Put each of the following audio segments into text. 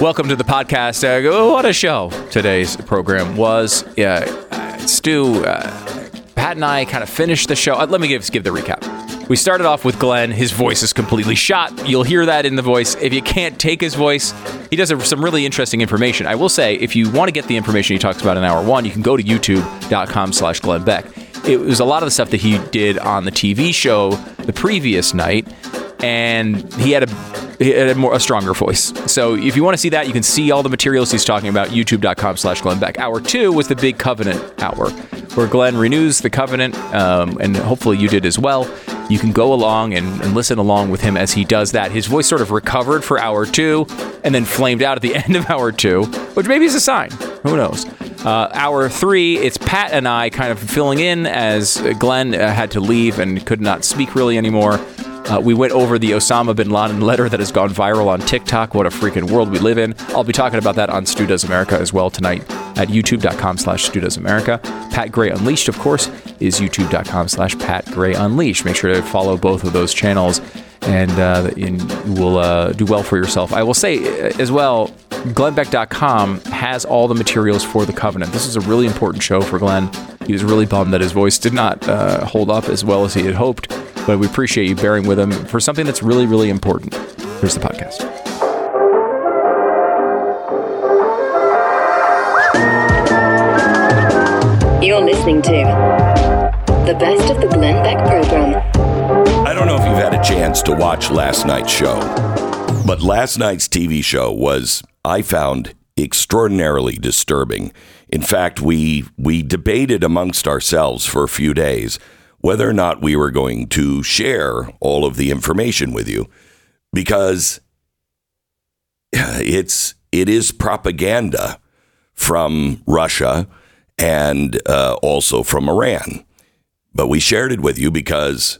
Welcome to the podcast. Uh, what a show today's program was. Yeah, uh, Stu, uh, Pat, and I kind of finished the show. Uh, let me give, give the recap. We started off with Glenn. His voice is completely shot. You'll hear that in the voice. If you can't take his voice, he does some really interesting information. I will say, if you want to get the information he talks about in hour one, you can go to youtube.com slash Glenn Beck. It was a lot of the stuff that he did on the TV show the previous night, and he had a a more a stronger voice. So if you want to see that, you can see all the materials he's talking about. YouTube.com slash Glenn Beck. Hour two was the big covenant hour, where Glenn renews the covenant, um, and hopefully you did as well. You can go along and, and, listen along with him as he does that. His voice sort of recovered for hour two, and then flamed out at the end of hour two, which maybe is a sign. Who knows? Uh, hour three, it's Pat and I kind of filling in as Glenn uh, had to leave and could not speak really anymore. Uh, we went over the Osama bin Laden letter that has gone viral on TikTok. What a freaking world we live in. I'll be talking about that on Stu Does America as well tonight at youtube.com slash Stu Does America. Pat Gray Unleashed, of course, is youtube.com slash Pat Gray Unleashed. Make sure to follow both of those channels and, uh, you will uh, do well for yourself. I will say uh, as well, glennbeck.com has all the materials for the covenant. This is a really important show for Glenn. He was really bummed that his voice did not uh, hold up as well as he had hoped but we appreciate you bearing with him for something that's really, really important. Here's the podcast. You're listening to the best of the Glenn Beck program. I don't know if you've had a chance to watch last night's show, but last night's TV show was, I found, extraordinarily disturbing. In fact, we we debated amongst ourselves for a few days whether or not we were going to share all of the information with you because it's it is propaganda from Russia and uh, also from Iran. But we shared it with you because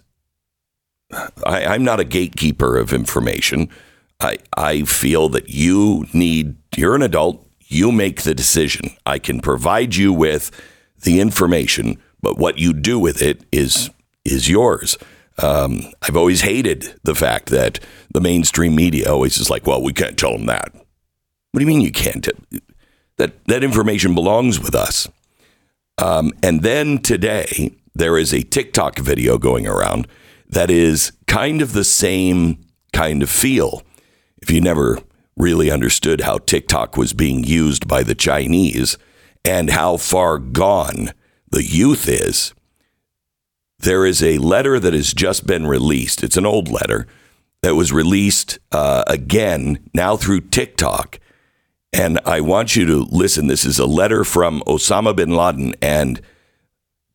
I, I'm not a gatekeeper of information. I, I feel that you need, you're an adult, you make the decision. I can provide you with the information but what you do with it is is yours. Um, I've always hated the fact that the mainstream media always is like, well, we can't tell them that. What do you mean you can't? That that information belongs with us. Um, and then today there is a TikTok video going around that is kind of the same kind of feel. If you never really understood how TikTok was being used by the Chinese and how far gone the youth is, there is a letter that has just been released. It's an old letter that was released uh, again now through TikTok. And I want you to listen. This is a letter from Osama bin Laden and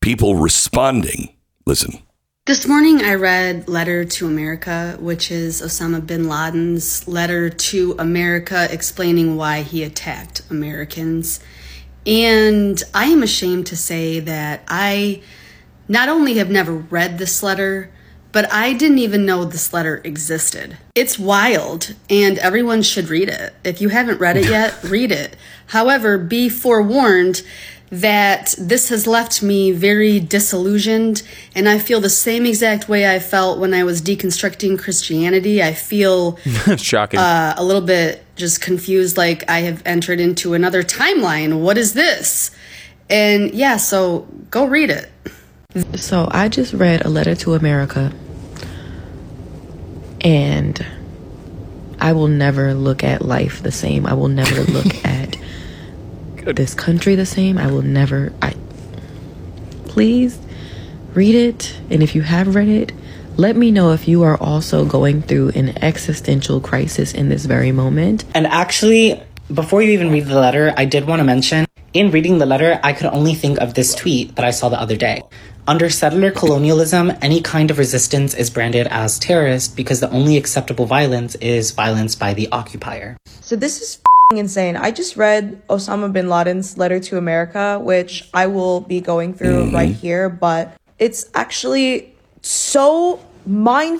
people responding. Listen. This morning I read Letter to America, which is Osama bin Laden's letter to America explaining why he attacked Americans. And I am ashamed to say that I not only have never read this letter, but I didn't even know this letter existed. It's wild, and everyone should read it. If you haven't read it yet, read it. However, be forewarned that this has left me very disillusioned and I feel the same exact way I felt when I was deconstructing Christianity. I feel shocking. Uh, a little bit just confused like I have entered into another timeline. What is this? And yeah, so go read it. So I just read A Letter to America and I will never look at life the same. I will never look at Good. this country the same. I will never. I please read it, and if you have read it, let me know if you are also going through an existential crisis in this very moment. And actually, before you even read the letter, I did want to mention in reading the letter, I could only think of this tweet that I saw the other day. Under settler colonialism, any kind of resistance is branded as terrorist because the only acceptable violence is violence by the occupier. So this is insane. I just read Osama bin Laden's letter to America, which I will be going through mm-hmm. right here, but it's actually so mind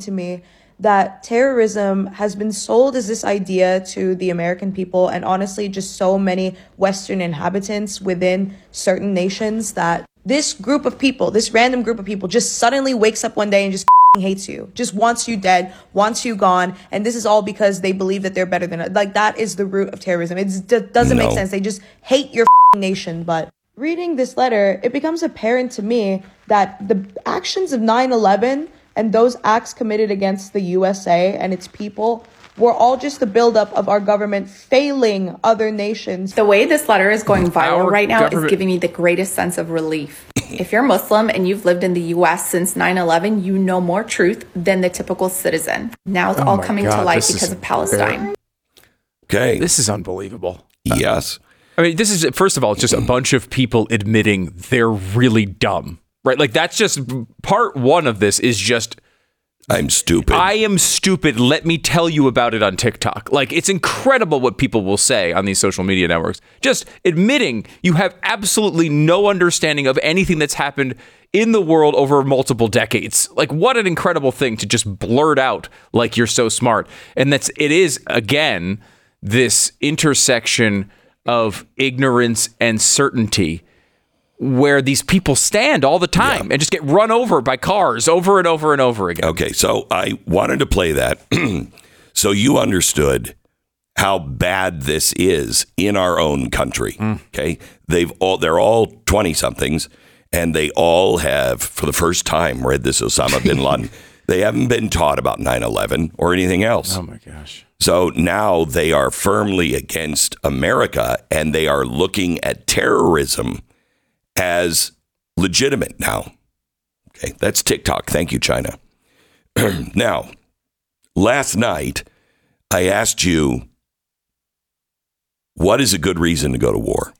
to me that terrorism has been sold as this idea to the American people and honestly just so many Western inhabitants within certain nations that this group of people, this random group of people just suddenly wakes up one day and just hates you, just wants you dead, wants you gone, and this is all because they believe that they're better than like that is the root of terrorism. It doesn't No. make sense. They just hate your nation. But reading this letter, it becomes apparent to me that the actions of 9/11 and those acts committed against the USA and its people were all just the buildup of our government failing other nations. The way this letter is going viral Our right now government- is giving me the greatest sense of relief. if you're Muslim and you've lived in the US since 9 11, you know more truth than the typical citizen. Now it's Oh all coming God, to light because of Palestine. Okay. This is unbelievable. yes. I mean, this is first of all just a bunch of people admitting they're really dumb, right? Like that's just part one of this is just I'm stupid. I am stupid. Let me tell you about it on TikTok. Like it's incredible what people will say on these social media networks. Just admitting you have absolutely no understanding of anything that's happened in the world over multiple decades. Like what an incredible thing to just blurt out like you're so smart. And that's it is again this intersection of ignorance and certainty where these people stand all the time and just get run over by cars over and over and over again. Okay, so I wanted to play that so you understood how bad this is in our own country. Mm. Okay, they've all they're all twenty somethings, and they all have for the first time read this Osama bin Laden. They haven't been taught about 9-11 or anything else. Oh my gosh. So now they are firmly against America and they are looking at terrorism as legitimate now. Okay, that's TikTok. Thank you, China. now, last night, I asked you, what is a good reason to go to war?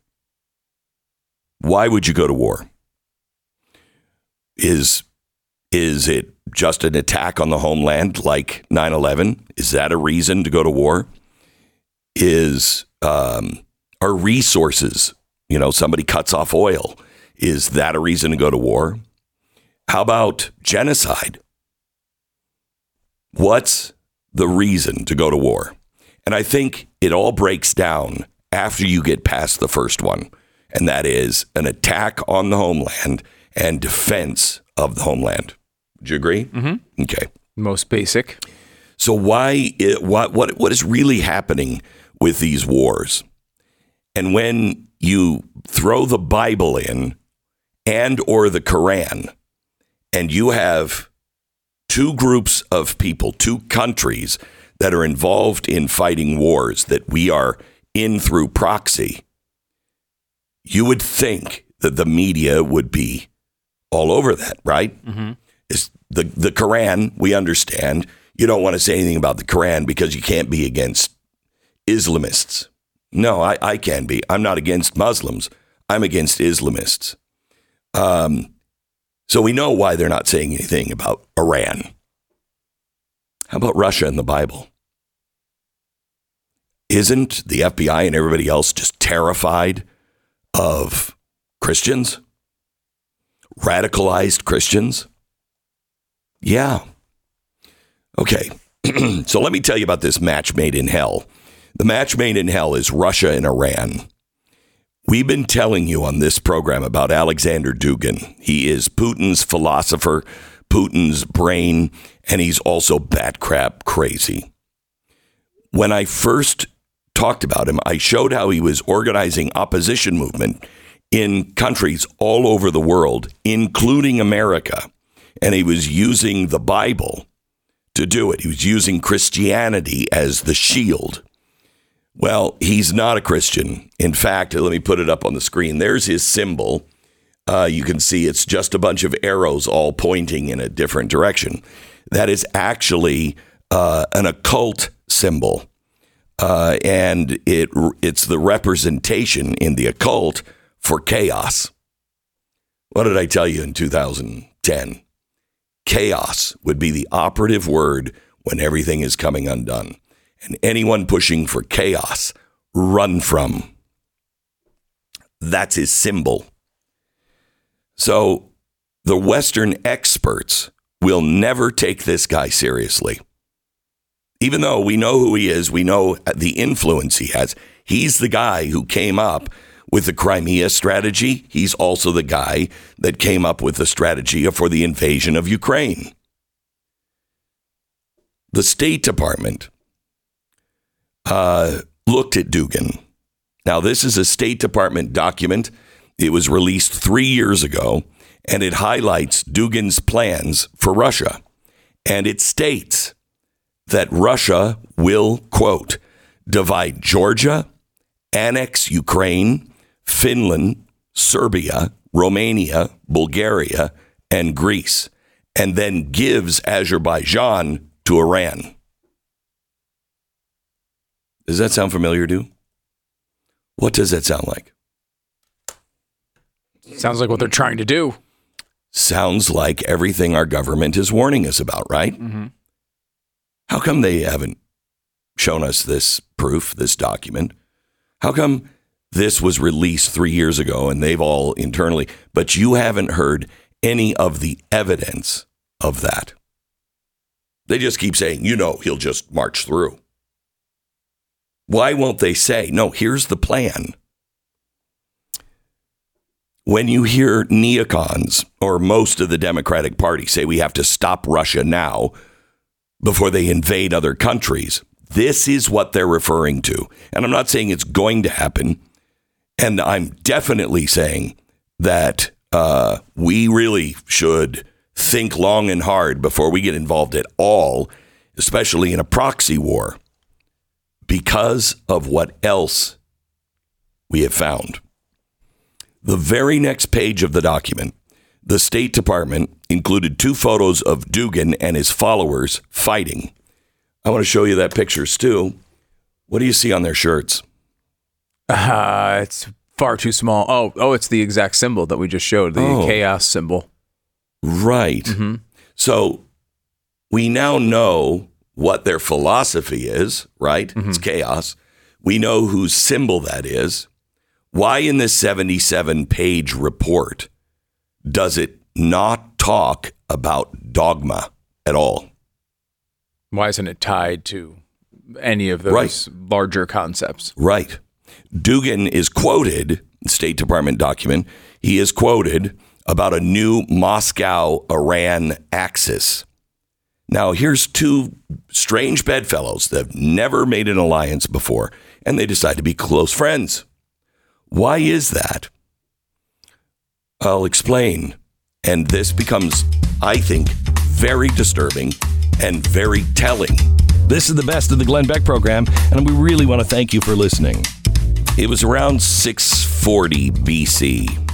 Why would you go to war? Is is it just an attack on the homeland like 9 11? Is that a reason to go to war? Is um, are resources, you know, somebody cuts off oil, is that a reason to go to war? How about genocide? What's the reason to go to war? And I think it all breaks down after you get past the first one, and that is an attack on the homeland and defense of the homeland. Do you agree? Mm-hmm. Okay. Most basic. So why it, what what what is really happening with these wars? And when you throw the Bible in and or the Quran and you have two groups of people, two countries that are involved in fighting wars that we are in through proxy, you would think that the media would be all over that, right? Mm-hmm. Is the the Quran, we understand. You don't want to say anything about the Quran because you can't be against Islamists. No, I, I can be. I'm not against Muslims. I'm against Islamists. Um, so we know why they're not saying anything about Iran. How about Russia and the Bible? Isn't the FBI and everybody else just terrified of Christians? Radicalized Christians? Yeah. Okay. so let me tell you about this match made in hell. The match made in hell is Russia and Iran. We've been telling you on this program about Alexander Dugin. He is Putin's philosopher, Putin's brain, and he's also bat crap crazy. When I first talked about him, I showed how he was organizing opposition movement in countries all over the world, including America. And he was using the Bible to do it. He was using Christianity as the shield. Well, he's not a Christian. In fact, let me put it up on the screen. There's his symbol. Uh, you can see it's just a bunch of arrows all pointing in a different direction. That is actually uh, an occult symbol. Uh, and it it's the representation in the occult for chaos. What did I tell you in 2010? Chaos would be the operative word when everything is coming undone. And anyone pushing for chaos, run from. That's his symbol. So the Western experts will never take this guy seriously. Even though we know who he is, we know the influence he has. He's the guy who came up with the Crimea strategy. He's also the guy that came up with the strategy for the invasion of Ukraine. the State Department uh, looked at Dugin. Now, this is a State Department document. It was released three years ago, and it highlights Dugin's plans for Russia. And it states that Russia will, quote, divide Georgia, annex Ukraine, Finland, Serbia, Romania, Bulgaria, and Greece, and then gives Azerbaijan to Iran. Does that sound familiar, to? you? What does that sound like? Sounds like what they're trying to do. Sounds like everything our government is warning us about, right? Mm-hmm. How come they haven't shown us this proof, this document? How come this was released three years ago and they've all internally, but you haven't heard any of the evidence of that? They just keep saying, you know, he'll just march through. Why won't they say, no, here's the plan? When you hear neocons or most of the Democratic Party say we have to stop Russia now before they invade other countries, this is what they're referring to. And I'm not saying it's going to happen. And I'm definitely saying that uh, we really should think long and hard before we get involved at all, especially in a proxy war, because of what else we have found. The very next page of the document, the State Department included two photos of Dugin and his followers fighting. I want to show you that picture, Stu. What do you see on their shirts? Uh, it's far too small. Oh, oh, it's the exact symbol that we just showed, the Oh. chaos symbol. Right. Mm-hmm. So we now know what their philosophy is, right? Mm-hmm. It's chaos. We know whose symbol that is. Why in this 77 page report does it not talk about dogma at all? Why isn't it tied to any of those Right. larger concepts? Right. Dugin is quoted, State Department document, he is quoted about a new Moscow Iran axis. Now, here's two strange bedfellows that have never made an alliance before, and they decide to be close friends. Why is that? I'll explain. And this becomes, I think, very disturbing and very telling. This is the best of the Glenn Beck program, and we really want to thank you for listening. It was around 640 BC.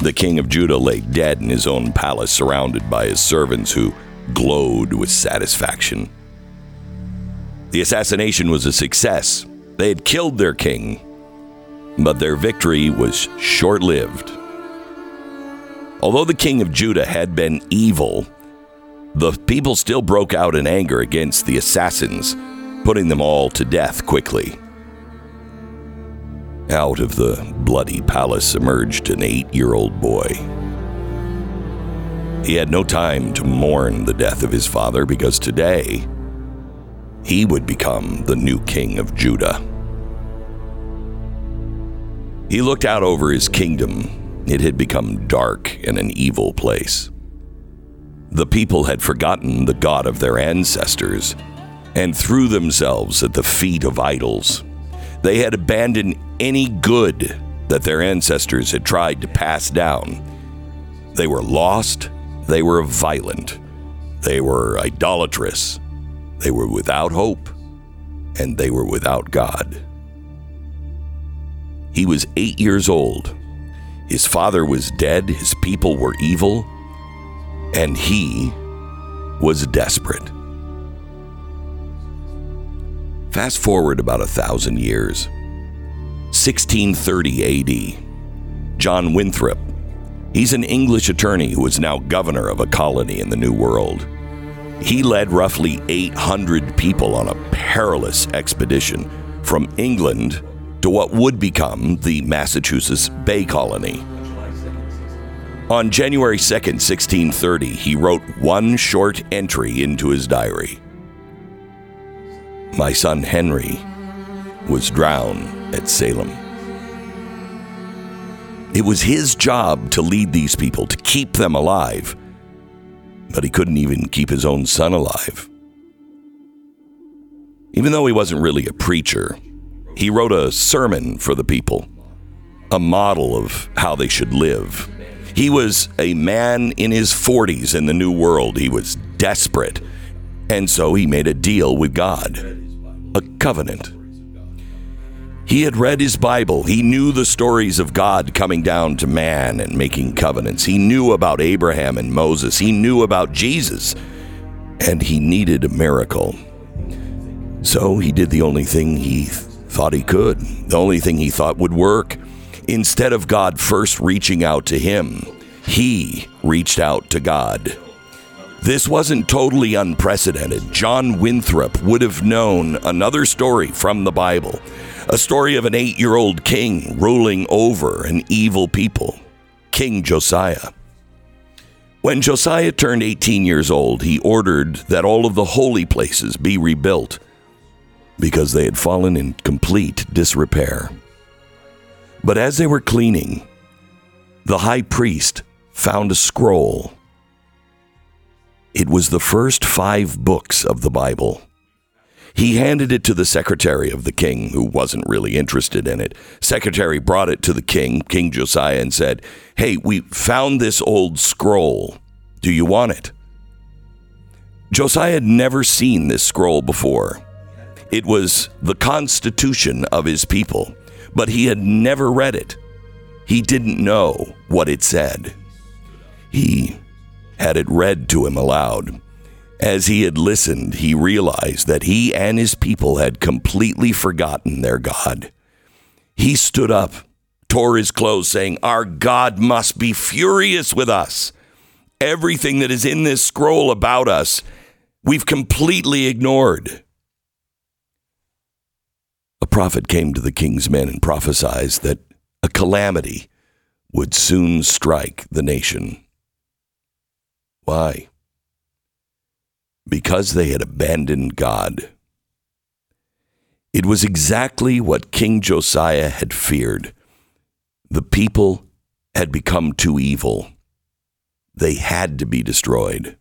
The king of Judah lay dead in his own palace, surrounded by his servants who glowed with satisfaction. The assassination was a success. They had killed their king, but their victory was short lived. Although the king of Judah had been evil, the people still broke out in anger against the assassins, putting them all to death quickly. Out of the bloody palace emerged an eight year old boy. He had no time to mourn the death of his father because today he would become the new king of Judah. He looked out over his kingdom. It had become dark and an evil place. The people had forgotten the God of their ancestors and threw themselves at the feet of idols. They had abandoned any good that their ancestors had tried to pass down. They were lost, they were violent, they were idolatrous, they were without hope, and they were without God. He was eight years old. His father was dead, his people were evil, and he was desperate. Fast forward about a thousand years. 1630 AD. John Winthrop. He's an English attorney who is now governor of a colony in the New World. He led roughly 800 people on a perilous expedition from England to what would become the Massachusetts Bay Colony. On January 2nd, 1630, he wrote one short entry into his diary. My son Henry was drowned at Salem. It was his job to lead these people, to keep them alive. but he couldn't even keep his own son alive. Even though he wasn't really a preacher, he wrote a sermon for the people, a model of how they should live. He was a man in his 40s in the New World. He was desperate. And so he made a deal with God, a covenant. He had read his Bible. He knew the stories of God coming down to man and making covenants. He knew about Abraham and Moses. He knew about Jesus. And he needed a miracle. So he did the only thing he thought he could, the only thing he thought would work. Instead of God first reaching out to him, he reached out to God. This wasn't totally unprecedented. John Winthrop would have known another story from the Bible a story of an eight year old king ruling over an evil people, King Josiah. When Josiah turned 18 years old, he ordered that all of the holy places be rebuilt because they had fallen in complete disrepair. But as they were cleaning, the high priest found a scroll. It was the first five books of the Bible. He handed it to the secretary of the king, who wasn't really interested in it. Secretary brought it to the king, King Josiah, and said, Hey, we found this old scroll. Do you want it? Josiah had never seen this scroll before. It was the constitution of his people, but he had never read it. He didn't know what it said. He had it read to him aloud. As he had listened, he realized that he and his people had completely forgotten their God. He stood up, tore his clothes, saying, Our God must be furious with us. Everything that is in this scroll about us, we've completely ignored. A prophet came to the king's men and prophesied that a calamity would soon strike the nation. Why? Because they had abandoned God. It was exactly what King Josiah had feared. The people had become too evil. They had to be destroyed.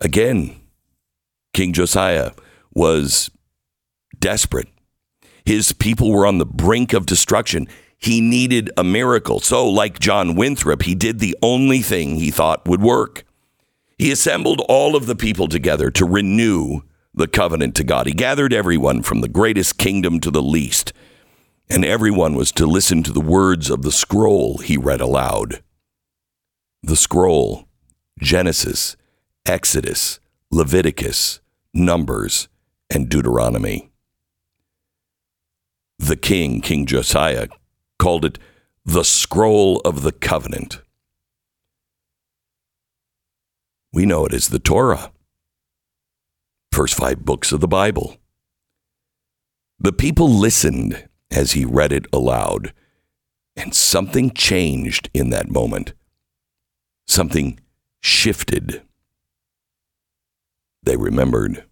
Again, King Josiah was desperate. His people were on the brink of destruction. He needed a miracle. So, like John Winthrop, he did the only thing he thought would work. He assembled all of the people together to renew the covenant to God. He gathered everyone from the greatest kingdom to the least, and everyone was to listen to the words of the scroll he read aloud. The scroll Genesis, Exodus, Leviticus, Numbers, and Deuteronomy the king, King Josiah, called it the scroll of the covenant. We know it as the Torah, first five books of the Bible. The people listened as he read it aloud, and something changed in that moment. Something shifted. They remembered.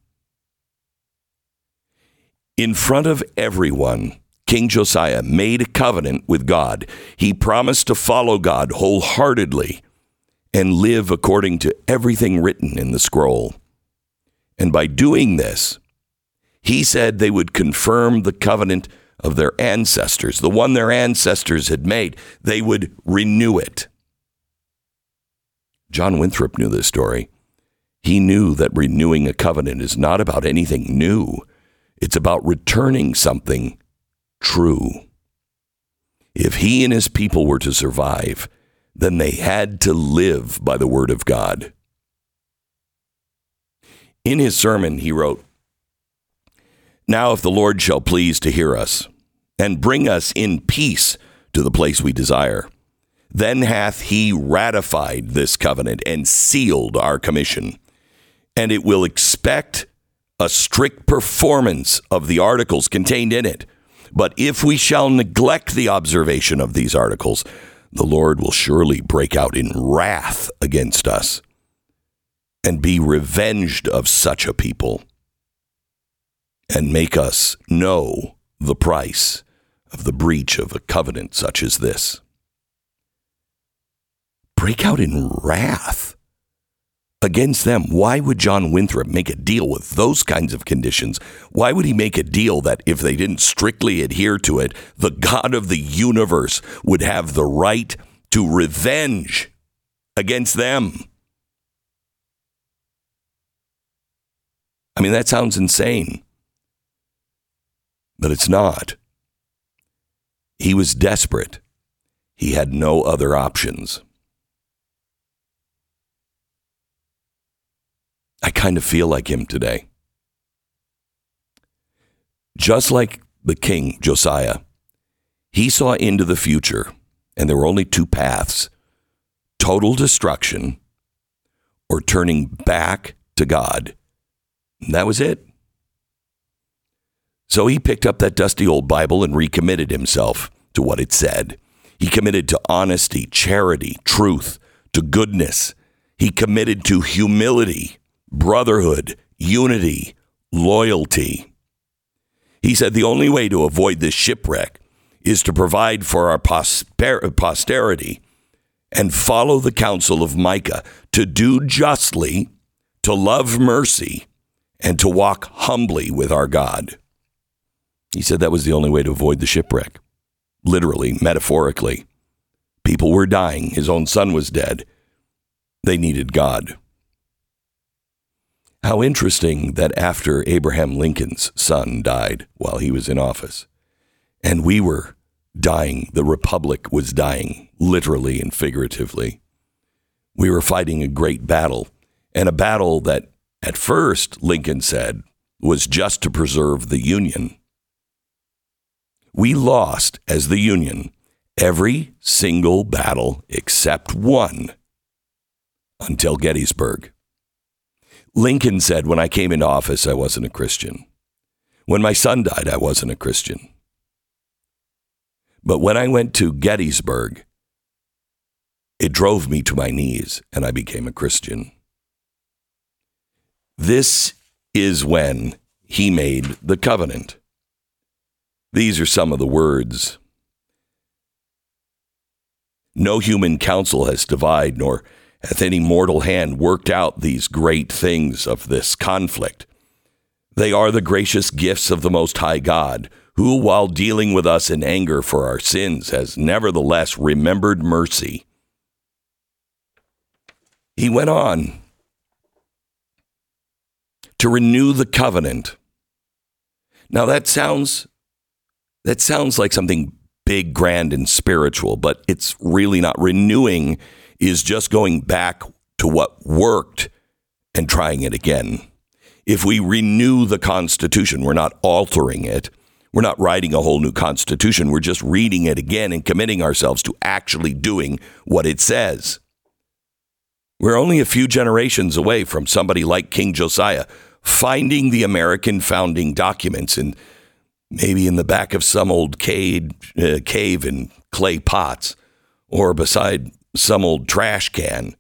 In front of everyone, King Josiah made a covenant with God. He promised to follow God wholeheartedly and live according to everything written in the scroll. And by doing this, he said they would confirm the covenant of their ancestors, the one their ancestors had made. They would renew it. John Winthrop knew this story. He knew that renewing a covenant is not about anything new. It's about returning something true. If he and his people were to survive, then they had to live by the word of God. In his sermon, he wrote, Now, if the Lord shall please to hear us, and bring us in peace to the place we desire, then hath he ratified this covenant and sealed our commission. And it will expect a strict performance of the articles contained in it. But if we shall neglect the observation of these articles, the Lord will surely break out in wrath against us and be revenged of such a people and make us know the price of the breach of a covenant such as this. Break out in wrath against them. Why would John Winthrop make a deal with those kinds of conditions? Why would he make a deal that if they didn't strictly adhere to it, the God of the universe would have the right to revenge against them? I mean, that sounds insane, but it's not. He was desperate. He had no other options. I kind of feel like him today. Just like the king, Josiah, he saw into the future, and there were only two paths total destruction or turning back to God. And that was it. So he picked up that dusty old Bible and recommitted himself to what it said. He committed to honesty, charity, truth, to goodness. He committed to humility brotherhood, unity, loyalty. He said the only way to avoid this shipwreck is to provide for our poster- posterity and follow the counsel of Micah to do justly, to love mercy, and to walk humbly with our God. He said that was the only way to avoid the shipwreck. Literally, metaphorically. People were dying. His own son was dead. They needed God. How interesting that after Abraham Lincoln's son died while he was in office, and we were dying, the Republic was dying, literally and figuratively. We were fighting a great battle, and a battle that at first, Lincoln said, was just to preserve the Union. We lost as the Union every single battle except one until Gettysburg. Lincoln said, When I came into office, I wasn't a Christian. When my son died, I wasn't a Christian. But when I went to Gettysburg, it drove me to my knees and I became a Christian. This is when he made the covenant. These are some of the words. No human counsel has divided, nor hath any mortal hand worked out these great things of this conflict. They are the gracious gifts of the Most High God, who, while dealing with us in anger for our sins, has nevertheless remembered mercy. He went on to renew the covenant. Now that sounds that sounds like something big, grand, and spiritual, but it's really not. Renewing is just going back to what worked and trying it again. If we renew the Constitution, we're not altering it. We're not writing a whole new Constitution. We're just reading it again and committing ourselves to actually doing what it says. We're only a few generations away from somebody like King Josiah finding the American founding documents and maybe in the back of some old cave, uh, cave in clay pots or beside some old trash can,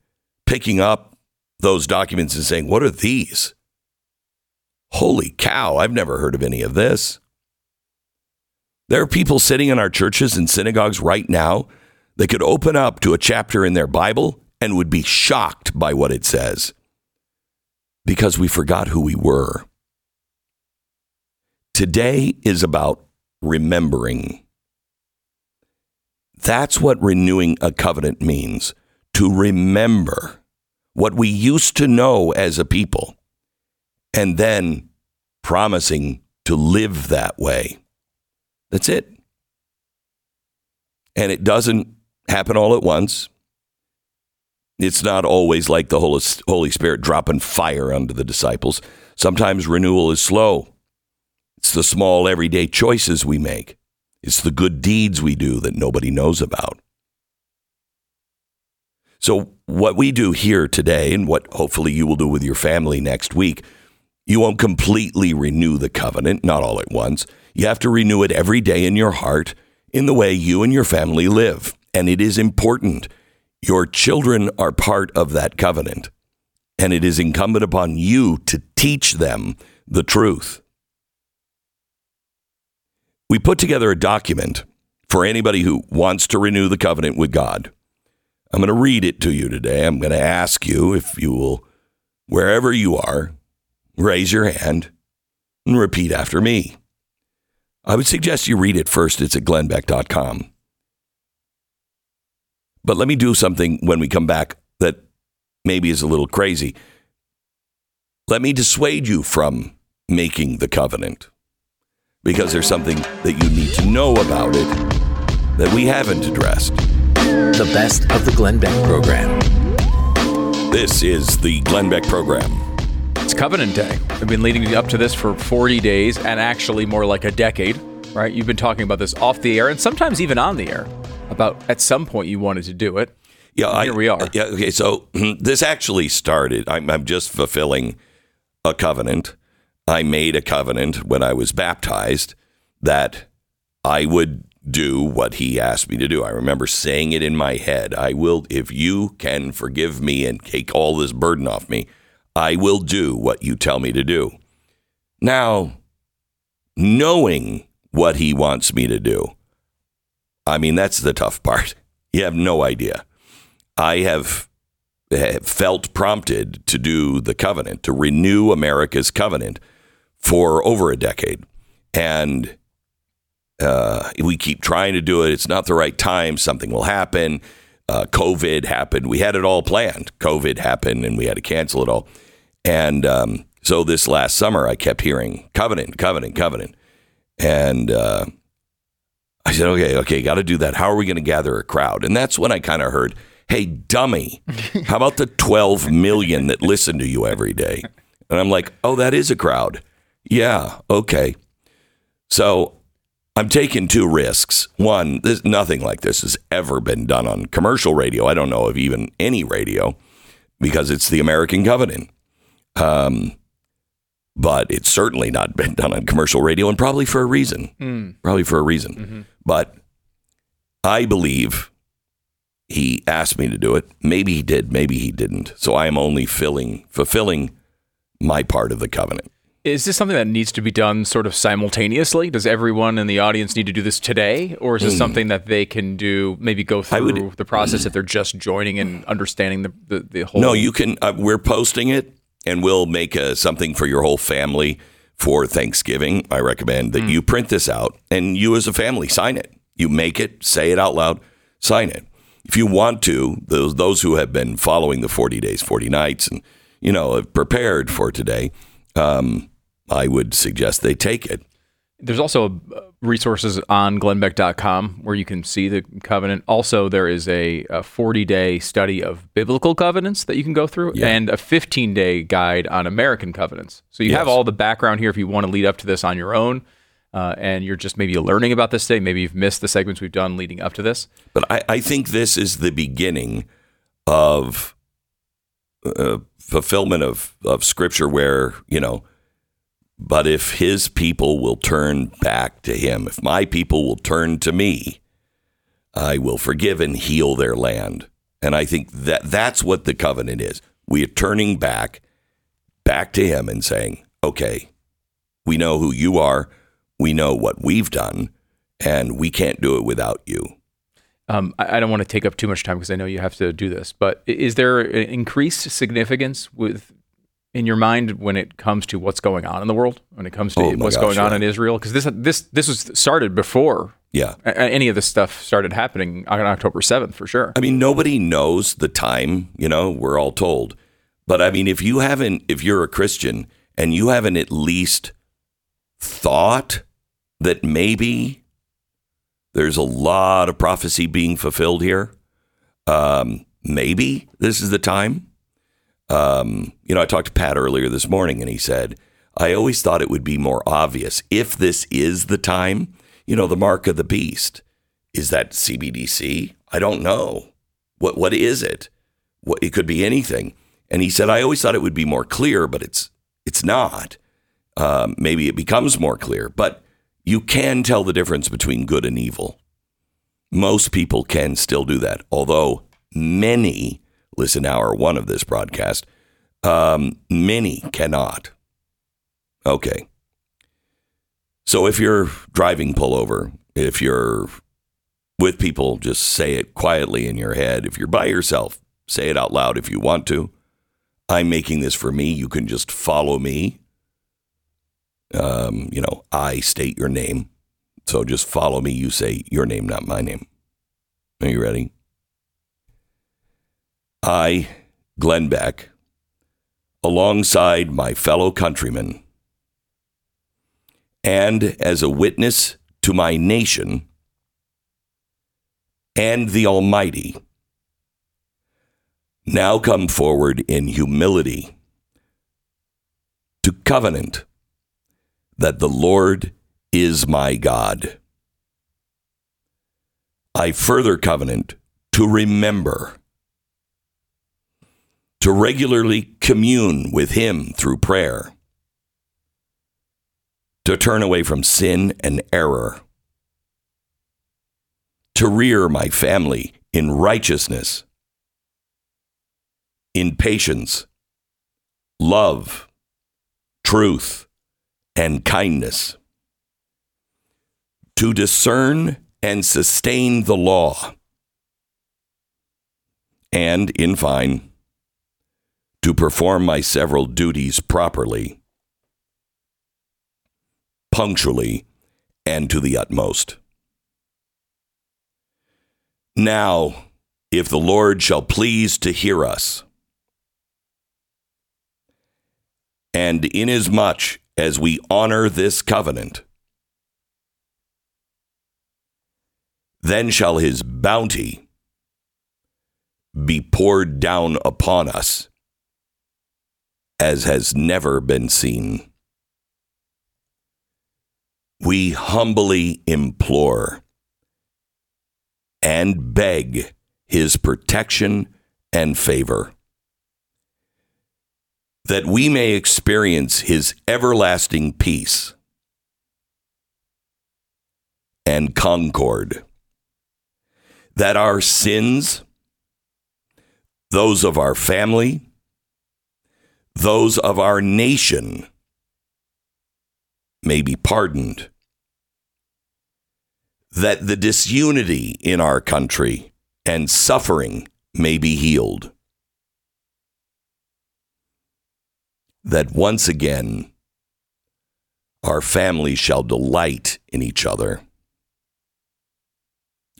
picking up those documents and saying, What are these? Holy cow, I've never heard of any of this. There are people sitting in our churches and synagogues right now that could open up to a chapter in their Bible and would be shocked by what it says because we forgot who we were. Today is about remembering. That's what renewing a covenant means to remember what we used to know as a people and then promising to live that way. That's it. And it doesn't happen all at once. It's not always like the Holy Spirit dropping fire onto the disciples. Sometimes renewal is slow. It's the small everyday choices we make. It's the good deeds we do that nobody knows about. So, what we do here today, and what hopefully you will do with your family next week, you won't completely renew the covenant, not all at once. You have to renew it every day in your heart in the way you and your family live. And it is important. Your children are part of that covenant. And it is incumbent upon you to teach them the truth we put together a document for anybody who wants to renew the covenant with God. I'm going to read it to you today. I'm going to ask you if you will wherever you are, raise your hand and repeat after me. I would suggest you read it first. It's at glennbeck.com. But let me do something when we come back that maybe is a little crazy. Let me dissuade you from making the covenant because there's something that you need to know about it that we haven't addressed. The best of the Glenn Beck program. This is the Glenn Beck program. It's Covenant Day. We've been leading up to this for 40 days and actually more like a decade, right? You've been talking about this off the air and sometimes even on the air about at some point you wanted to do it. Yeah, And here we are. Yeah, okay. So this actually started. I'm, I'm just fulfilling a covenant. I made a covenant when I was baptized that I would do what he asked me to do. I remember saying it in my head. I will, if you can forgive me and take all this burden off me, I will do what you tell me to do. Now, knowing what he wants me to do, I mean, that's the tough part. You have no idea. I have felt prompted to do the covenant, to renew America's covenant for over a decade. And uh, we keep trying to do it. It's not the right time. Something will happen. Uh, COVID happened. We had it all planned. COVID happened and we had to cancel it all. And um, so this last summer, I kept hearing covenant, covenant, covenant. And uh, I said, okay, okay, got to do that. How are we going to gather a crowd? And that's when I kind of heard, hey, dummy, how about the 12 million that listen to you every day? And I'm like, oh, that is a crowd. Yeah, okay. So I'm taking two risks. One, this, nothing like this has ever been done on commercial radio. I don't know of even any radio because it's the American Covenant. Um, but it's certainly not been done on commercial radio and probably for a reason. Probably for a reason. But I believe he asked me to do it. Maybe he did, maybe he didn't. So I am only filling, fulfilling my part of the covenant. Is this something that needs to be done sort of simultaneously? Does everyone in the audience need to do this today? Or is this something that they can do, maybe go. Through would- the process if they're just joining and understanding the, the, the whole? No, you can. Uh, we're posting it, and we'll make uh something for your whole family for Thanksgiving. I recommend that you print this out, and you as a family sign it. You make it, say it out loud, sign it. If you want to, those those who have been following the forty days, forty nights, and you know have prepared for today, um, I would suggest they take it. There's also uh, resources on glennbeck.com where you can see the covenant. Also, there is a, 40 day study of biblical covenants that you can go through Yeah. and a 15 day guide on American covenants. So you have all the background here if you want to lead up to this on your own. Uh, and you're just maybe learning about this today. Maybe you've missed the segments we've done leading up to this. But I, I think this is the beginning of uh, fulfillment of, of scripture where, you know, but if his people will turn back to him, if my people will turn to me, I will forgive and heal their land. And I think that that's what the covenant is. We are turning back, back to him and saying, okay, we know who you are. We know what we've done, and we can't do it without you. Um, I, don't want to take up too much time because I know you have to do this, but is there an increased significance with in your mind when it comes to what's going on in the world, when it comes to Oh what's gosh, going on in Israel? Because this this this was started before Yeah. a- any of this stuff started happening on October seventh for sure. I mean, nobody knows the time, you know, we're all told. But I mean, if you haven't, if you're a Christian and you haven't at least thought that maybe there's a lot of prophecy being fulfilled here, um, maybe this is the time. Um, you know, I talked to Pat earlier this morning and he said, I always thought it would be more obvious if this is the time, you know, the mark of the beast. Is that CBDC? I don't know. What what is it? What it could be anything. And he said, I always thought it would be more clear, but it's it's not. Um, maybe it becomes more clear, but you can tell the difference between good and evil. Most people can still do that, although many listen hour one of this broadcast. Um, many cannot. Okay. So if you're driving, pull over. If you're with people, just say it quietly in your head. If you're by yourself, say it out loud if you want to. I'm making this for me. You can just follow me. Um, you know, I state your name. So just follow me. You say your name, not my name. Are you ready? I, Glenn Beck, alongside my fellow countrymen, and as a witness to my nation and the Almighty, now come forward in humility to covenant that the Lord is my God. I further covenant to remember, to regularly commune with Him through prayer, to turn away from sin and error, to rear my family in righteousness in patience, love, truth, and kindness, to discern and sustain the law, and, in fine, to perform my several duties properly, punctually, and to the utmost. Now, if the Lord shall please to hear us, And inasmuch as we honor this covenant, then shall his bounty be poured down upon us as has never been seen. We humbly implore and beg his protection and favor that we may experience his everlasting peace and concord, that our sins, those of our family, those of our nation, may be pardoned, that the disunity in our country and suffering may be healed. That once again our families shall delight in each other,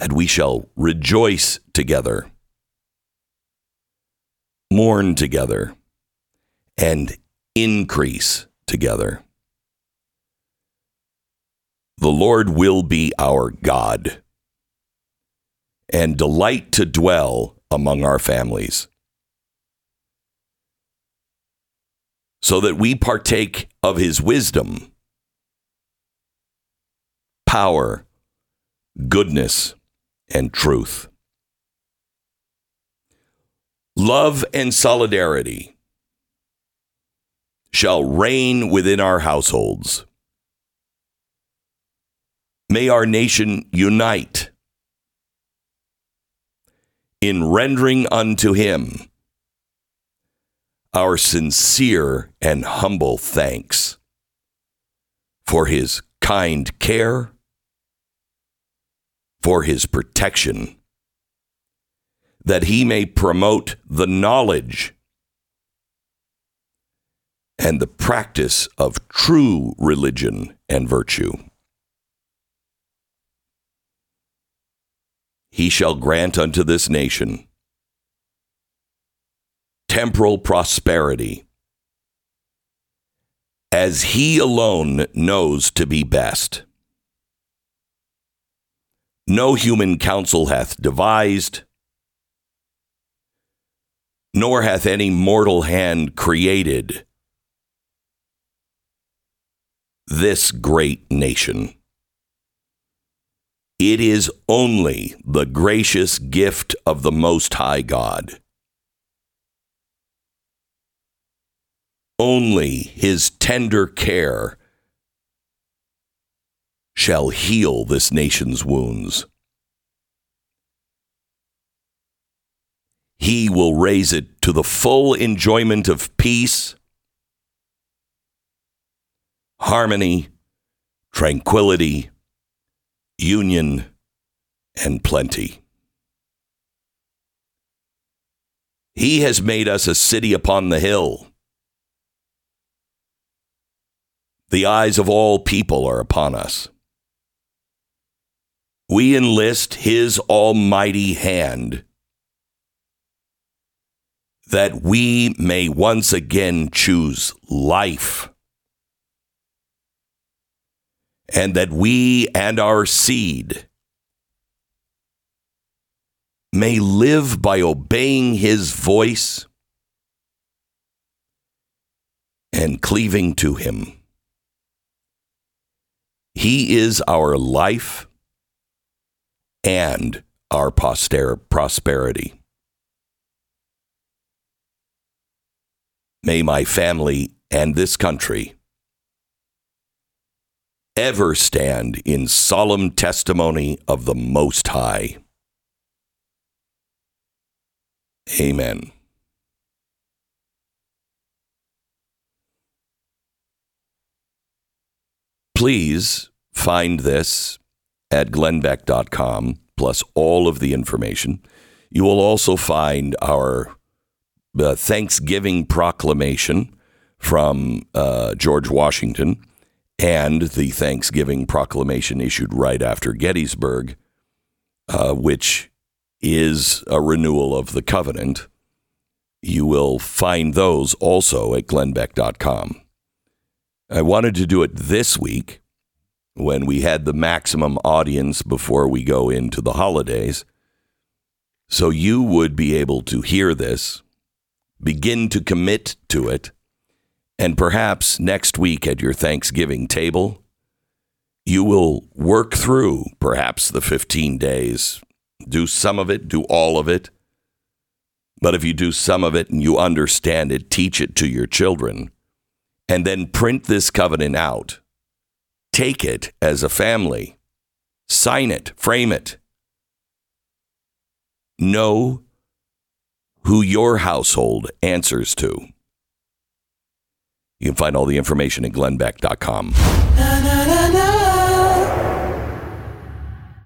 and we shall rejoice together, mourn together, and increase together. The Lord will be our God and delight to dwell among our families. so that we partake of his wisdom, power, goodness, and truth. Love and solidarity shall reign within our households. May our nation unite in rendering unto him our sincere and humble thanks for his kind care, for his protection, that he may promote the knowledge and the practice of true religion and virtue. He shall grant unto this nation temporal prosperity as he alone knows to be best. No human counsel hath devised, nor hath any mortal hand created this great nation. It is only the gracious gift of the Most High God. Only his tender care shall heal this nation's wounds. He will raise it to the full enjoyment of peace, harmony, tranquility, union, and plenty. He has made us a city upon the hill. The eyes of all people are upon us. We enlist His almighty hand that we may once again choose life and that we and our seed may live by obeying his voice and cleaving to him. He is our life and our poster- prosperity. May my family and this country ever stand in solemn testimony of the Most High. Amen. Please find this at glennbeck.com plus all of the information. You will also find our uh, Thanksgiving proclamation from uh, George Washington and the Thanksgiving proclamation issued right after Gettysburg, uh, which is a renewal of the covenant. You will find those also at glennbeck.com. I wanted to do it this week when we had the maximum audience before we go into the holidays. So you would be able to hear this, begin to commit to it, and perhaps next week at your Thanksgiving table, you will work through perhaps the 15 days. Do some of it, do all of it. But if you do some of it and you understand it, teach it to your children, and then print this covenant out. Take it as a family, sign it, frame it. Know who your household answers to. You can find all the information at glennbeck.com.